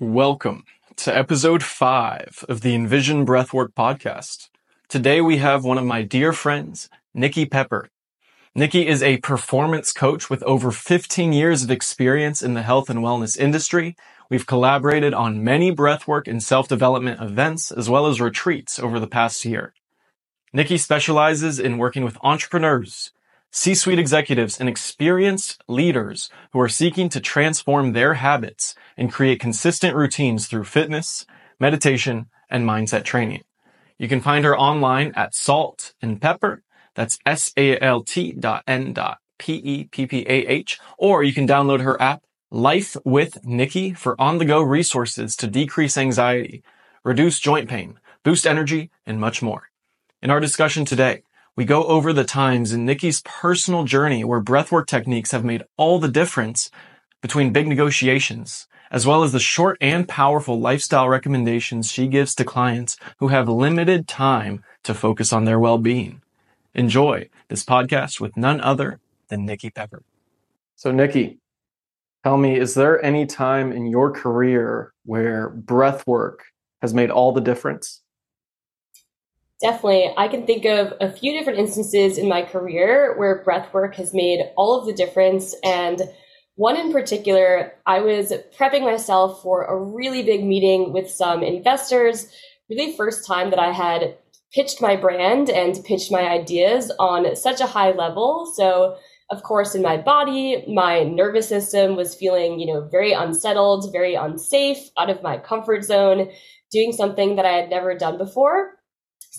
Welcome to episode five of the Envision Breathwork podcast. Today we have one of my dear friends, Nikki Pepper. Nikki is a performance coach with over 15 years of experience in the health and wellness industry. We've collaborated on many breathwork and self-development events as well as retreats over the past year. Nikki specializes in working with entrepreneurs, C-suite executives and experienced leaders who are seeking to transform their habits and create consistent routines through fitness, meditation, and mindset training. You can find her online at Salt and Pepper. That's S-A-L-T dot N dot P-E-P-P-A-H, or you can download her app, Life with Nikki, for on-the-go resources to decrease anxiety, reduce joint pain, boost energy, and much more. In our discussion today, we go over the times in Nikki's personal journey where breathwork techniques have made all the difference between big negotiations, as well as the short and powerful lifestyle recommendations she gives to clients who have limited time to focus on their well-being. Enjoy this podcast with none other than Nikki Pepper. So Nikki, tell me, is there any time in your career where breathwork has made all the difference? Definitely. I can think of a few different instances in my career where breath work has made all of the difference. And one in particular, I was prepping myself for a really big meeting with some investors, really first time that I had pitched my brand and pitched my ideas on such a high level. So, of course, in my body, my nervous system was feeling, you know, very unsettled, very unsafe, out of my comfort zone, doing something that I had never done before.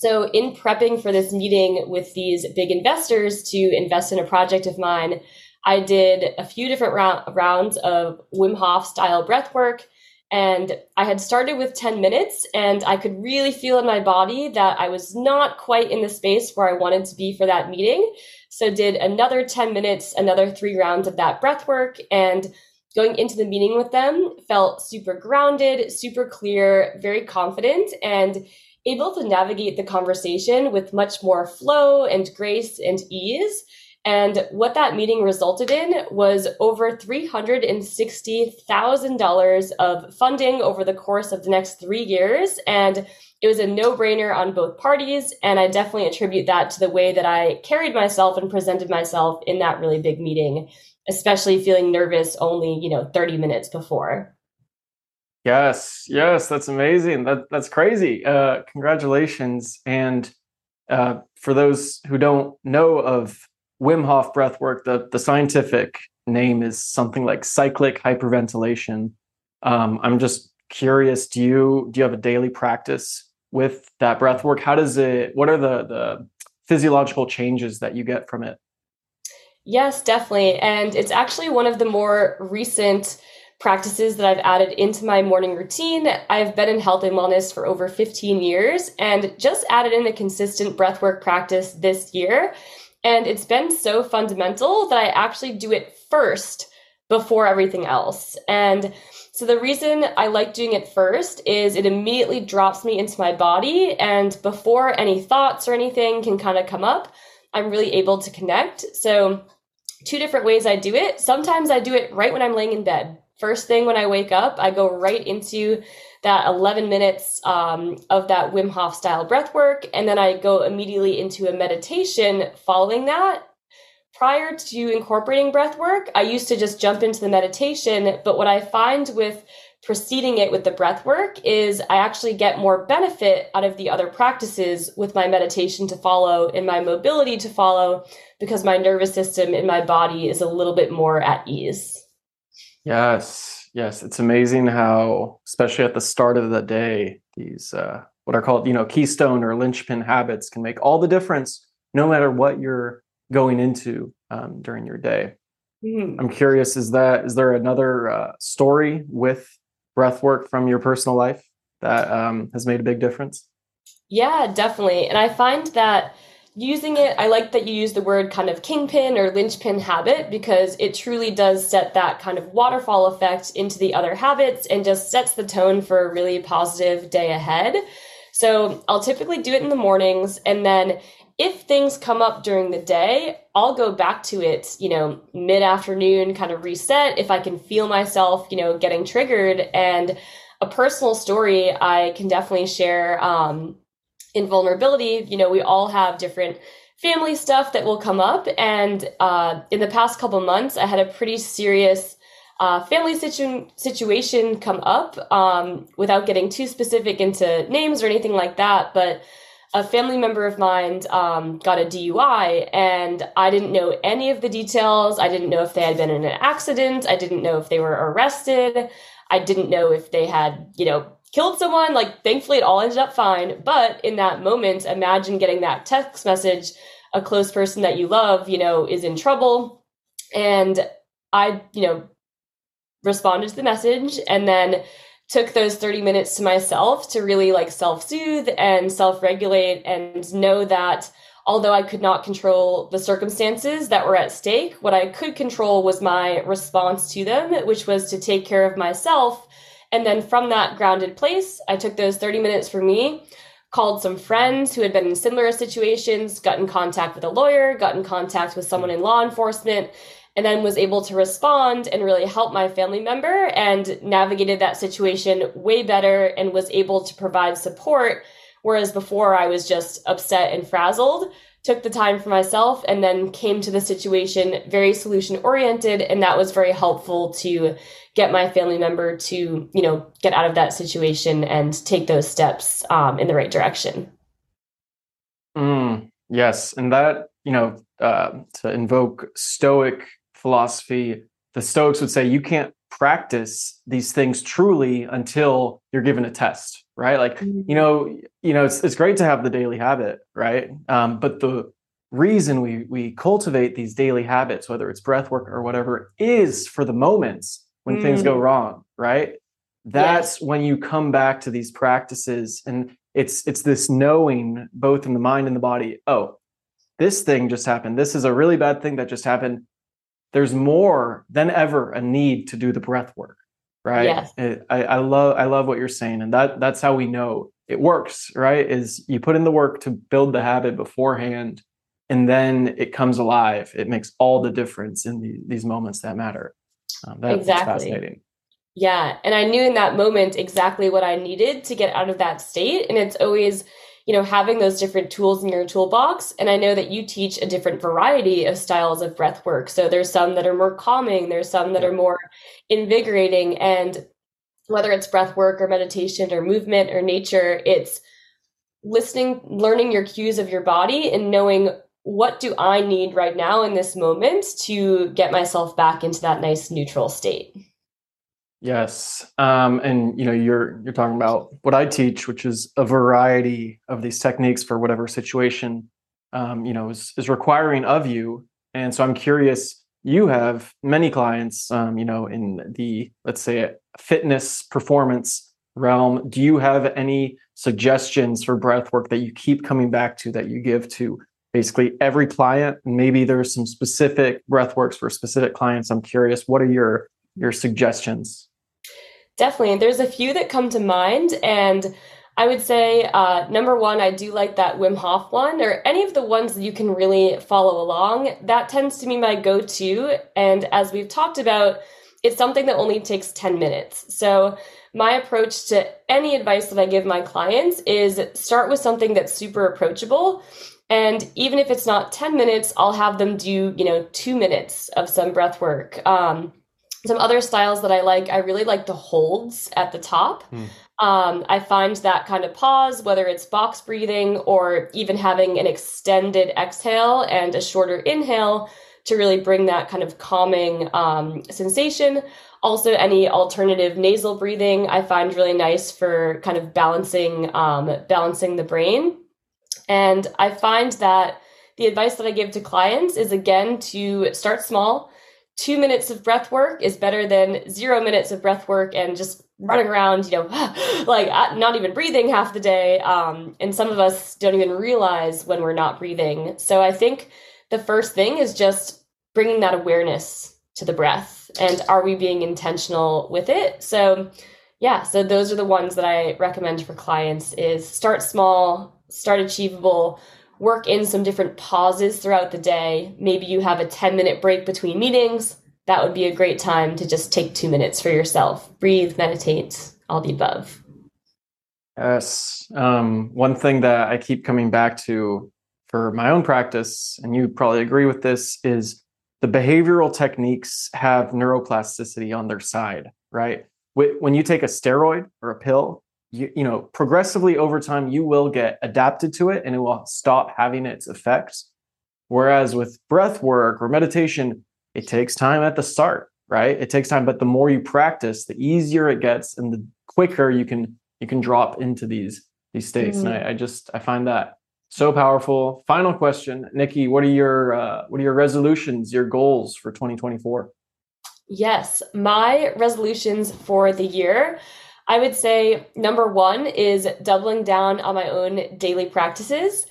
So, in prepping for this meeting with these big investors to invest in a project of mine, I did a few different rounds of Wim Hof style breath work. And I had started with 10 minutes, and I could really feel in my body that I was not quite in the space where I wanted to be for that meeting. So, did another 10 minutes, another three rounds of that breath work. And going into the meeting with them, felt super grounded, super clear, very confident. And able to navigate the conversation with much more flow and grace and ease. And what that meeting resulted in was over $360,000 of funding over the course of the next three years. And it was a no brainer on both parties. And I definitely attribute that to the way that I carried myself and presented myself in that really big meeting, especially feeling nervous only, you know, 30 minutes before. Yes, yes, that's amazing. That that's crazy. Uh, congratulations! And uh, for those who don't know of Wim Hof breathwork, the the scientific name is something like cyclic hyperventilation. Um, I'm just curious. Do you do you have a daily practice with that breathwork? How does it? What are the the physiological changes that you get from it? Yes, definitely, and it's actually one of the more recent practices that I've added into my morning routine. I've been in health and wellness for over 15 years and just added in a consistent breathwork practice this year. And it's been so fundamental that I actually do it first before everything else. And so the reason I like doing it first is it immediately drops me into my body. And before any thoughts or anything can kind of come up, I'm really able to connect. So, two different ways I do it. Sometimes I do it right when I'm laying in bed first thing when I wake up, I go right into that 11 minutes um, of that Wim Hof style breath work. And then I go immediately into a meditation following that. Prior to incorporating breath work, I used to just jump into the meditation. But what I find with preceding it with the breath work is I actually get more benefit out of the other practices with my meditation to follow and my mobility to follow because my nervous system in my body is a little bit more at ease. Yes, yes, it's amazing how, especially at the start of the day, these uh, what are called you know keystone or linchpin habits can make all the difference, no matter what you're going into um, during your day. Mm. I'm curious, is that is there another uh, story with breath work from your personal life that um, has made a big difference? Yeah, definitely, and I find that using it, I like that you use the word kind of kingpin or linchpin habit because it truly does set that kind of waterfall effect into the other habits and just sets the tone for a really positive day ahead. So I'll typically do it in the mornings and then if things come up during the day, I'll go back to it, you know, mid afternoon, kind of reset if I can feel myself, you know, getting triggered. And a personal story I can definitely share um, in vulnerability. You know, we all have different family stuff that will come up. And uh, in the past couple months, I had a pretty serious uh, family situ- situation come up um, without getting too specific into names or anything like that. But a family member of mine um, got a DUI, and I didn't know any of the details. I didn't know if they had been in an accident. I didn't know if they were arrested. I didn't know if they had, you know, killed someone. Like, thankfully, it all ended up fine. But in that moment, imagine getting that text message a close person that you love, you know, is in trouble. And I, you know, responded to the message and then took those 30 minutes to myself to really like self soothe and self regulate and know that although I could not control the circumstances that were at stake, what I could control was my response to them, which was to take care of myself. And then from that grounded place, I took those 30 minutes for me, called some friends who had been in similar situations, got in contact with a lawyer, got in contact with someone in law enforcement, and then was able to respond and really help my family member and navigated that situation way better and was able to provide support. Whereas before I was just upset and frazzled, took the time for myself and then came to the situation very solution oriented. And that was very helpful to get my family member to, you know, get out of that situation and take those steps um, in the right direction. Mm, yes. And that, you know, uh, to invoke Stoic philosophy, the Stoics would say you can't practice these things truly until you're given a test, right? Like, mm-hmm. you know, you know, it's it's great to have the daily habit, right? Um, but the reason we we cultivate these daily habits, whether it's breath work or whatever, is for the moments when mm. things go mm. wrong, right? That's yes. when you come back to these practices and it's it's this knowing both in the mind and the body, oh, this thing just happened. This is a really bad thing that just happened there's more than ever a need to do the breath work right? Yes. It, I, I love i love what you're saying and that that's how we know it works right? Is you put in the work to build the habit beforehand and then it comes alive. It makes all the difference in the, these moments that matter. Um, that, exactly. fascinating. Yeah and i knew in that moment exactly what i needed to get out of that state and it's always you know, having those different tools in your toolbox. And I know that you teach a different variety of styles of breath work. So there's some that are more calming, there's some that are more invigorating. And whether it's breath work or meditation or movement or nature, it's listening, learning your cues of your body and knowing what do I need right now in this moment to get myself back into that nice neutral state. Yes, um, and you know you're you're talking about what I teach, which is a variety of these techniques for whatever situation um, you know is, is requiring of you. And so I'm curious. You have many clients, um, you know, in the let's say fitness performance realm. Do you have any suggestions for breath work that you keep coming back to that you give to basically every client? Maybe there's some specific breath works for specific clients. I'm curious. What are your your suggestions? Definitely. There's a few that come to mind. And I would say, uh, number one, I do like that Wim Hof one, or any of the ones that you can really follow along. That tends to be my go to. And as we've talked about, it's something that only takes 10 minutes. So, my approach to any advice that I give my clients is start with something that's super approachable. And even if it's not 10 minutes, I'll have them do, you know, two minutes of some breath work. Um, some other styles that I like, I really like the holds at the top. Mm. Um, I find that kind of pause, whether it's box breathing or even having an extended exhale and a shorter inhale, to really bring that kind of calming um, sensation. Also, any alternative nasal breathing I find really nice for kind of balancing um, balancing the brain. And I find that the advice that I give to clients is again to start small two minutes of breath work is better than zero minutes of breath work and just running around, you know, like uh, not even breathing half the day. Um, and some of us don't even realize when we're not breathing. So I think the first thing is just bringing that awareness to the breath. And are we being intentional with it? So, yeah, so those are the ones that I recommend for clients is start small, start achievable, work in some different pauses throughout the day. Maybe you have a 10 minute break between meetings. That would be a great time to just take two minutes for yourself, breathe, meditate, all the above. Yes. Um, one thing that I keep coming back to for my own practice, and you probably agree with this, is the behavioral techniques have neuroplasticity on their side, right? When you take a steroid or a pill, you, you know, progressively over time, you will get adapted to it and it will stop having its effects. Whereas with breath work or meditation, it takes time at the start, right? It takes time, but the more you practice, the easier it gets and the quicker you can you can drop into these these states. Mm-hmm. And I, I, just I find that so powerful. Final question, Nikki, what are your uh, what are your resolutions, your goals for 2024? Yes, my resolutions for the year I would say number one is doubling down on my own daily practices.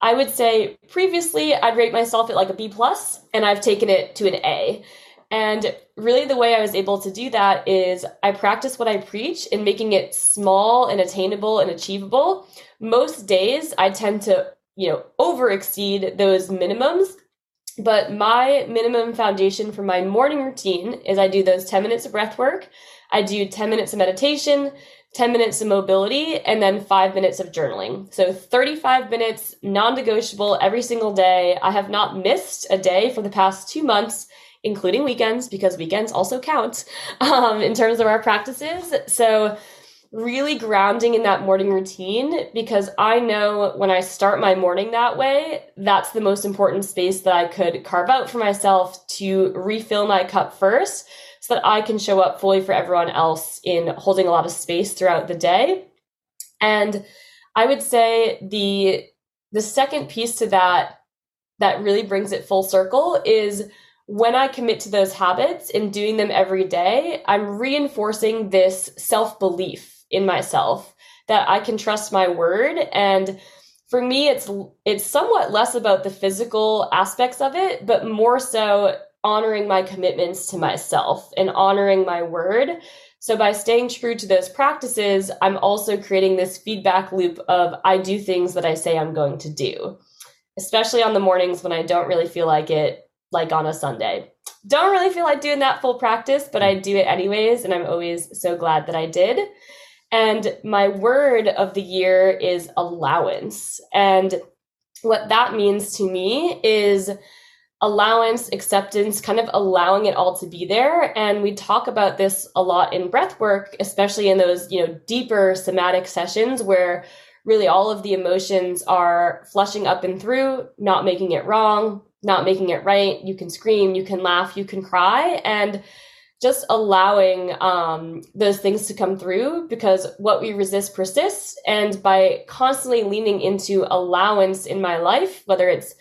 I would say previously I'd rate myself at like a B plus, and I've taken it to an A. And really, the way I was able to do that is I practice what I preach in making it small and attainable and achievable. Most days I tend to, you know, over exceed those minimums. But my minimum foundation for my morning routine is I do those 10 minutes of breath work. I do 10 minutes of meditation, 10 minutes of mobility, and then five minutes of journaling. So 35 minutes, non negotiable every single day. I have not missed a day for the past two months, including weekends, because weekends also count um, in terms of our practices. So really grounding in that morning routine because I know when I start my morning that way, that's the most important space that I could carve out for myself to refill my cup first so that I can show up fully for everyone else in holding a lot of space throughout the day. And I would say the the second piece to that that really brings it full circle is when I commit to those habits and doing them every day, I'm reinforcing this self belief in myself that I can trust my word. And for me, it's it's somewhat less about the physical aspects of it, but more so honoring my commitments to myself and honoring my word. So by staying true to those practices, I'm also creating this feedback loop of I do things that I say I'm going to do, especially on the mornings when I don't really feel like it, like on a Sunday. Don't really feel like doing that full practice, but I do it anyways. And I'm always so glad that I did. And my word of the year is allowance. And what that means to me is allowance, acceptance, kind of allowing it all to be there. And we talk about this a lot in breath work, especially in those, you know, deeper somatic sessions where really all of the emotions are flushing up and through, not making it wrong, not making it right. You can scream, you can laugh, you can cry. And just allowing um, those things to come through because what we resist persists. And by constantly leaning into allowance in my life, whether it's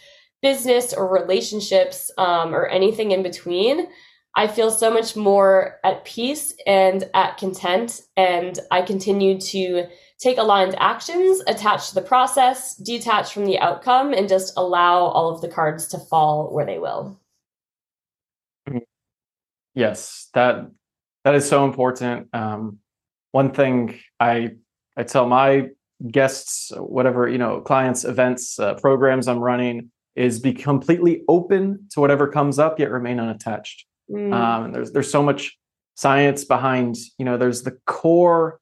business or relationships um, or anything in between, I feel so much more at peace and at content. And I continue to take aligned actions, attach to the process, detach from the outcome, and just allow all of the cards to fall where they will. Yes, that that is so important. Um, one thing I I tell my guests, whatever you know, clients, events, uh, programs I'm running, is be completely open to whatever comes up, yet remain unattached. Mm. Um, there's there's so much science behind. You know, there's the core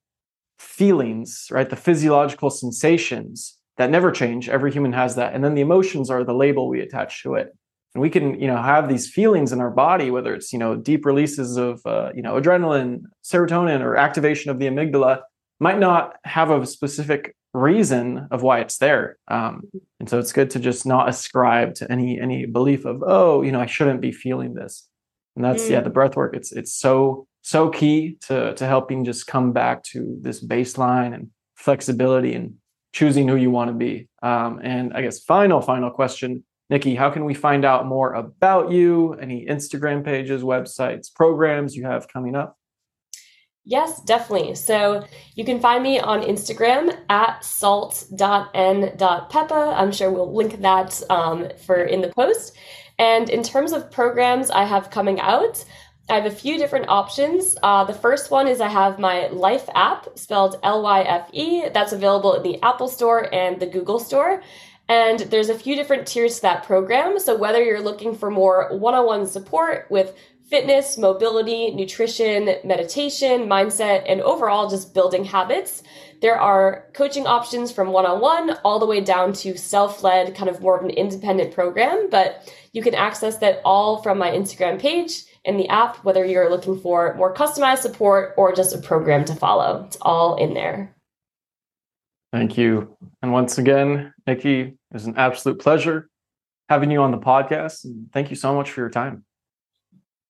feelings, right? The physiological sensations that never change. Every human has that, and then the emotions are the label we attach to it. And we can, you know, have these feelings in our body, whether it's you know deep releases of uh, you know adrenaline, serotonin, or activation of the amygdala, might not have a specific reason of why it's there. Um, and so it's good to just not ascribe to any any belief of oh you know I shouldn't be feeling this. And that's mm. yeah the breath work. It's it's so so key to to helping just come back to this baseline and flexibility and choosing who you want to be. Um, and I guess final final question, Nikki, how can we find out more about you? Any Instagram pages, websites, programs you have coming up? Yes, definitely. So you can find me on Instagram at salt.n.peppah. I'm sure we'll link that um, for in the post. And in terms of programs I have coming out, I have a few different options. Uh, the first one is I have my Life app, spelled L Y F E. That's available in the Apple Store and the Google Store. And there's a few different tiers to that program. So whether you're looking for more one on one support with fitness, mobility, nutrition, meditation, mindset, and overall just building habits. There are coaching options from one on one all the way down to self led, kind of more of an independent program, but you can access that all from my Instagram page and the app, whether you're looking for more customized support or just a program to follow. It's all in there. Thank you. And once again, Nikki, it was an absolute pleasure having you on the podcast. Thank you so much for your time.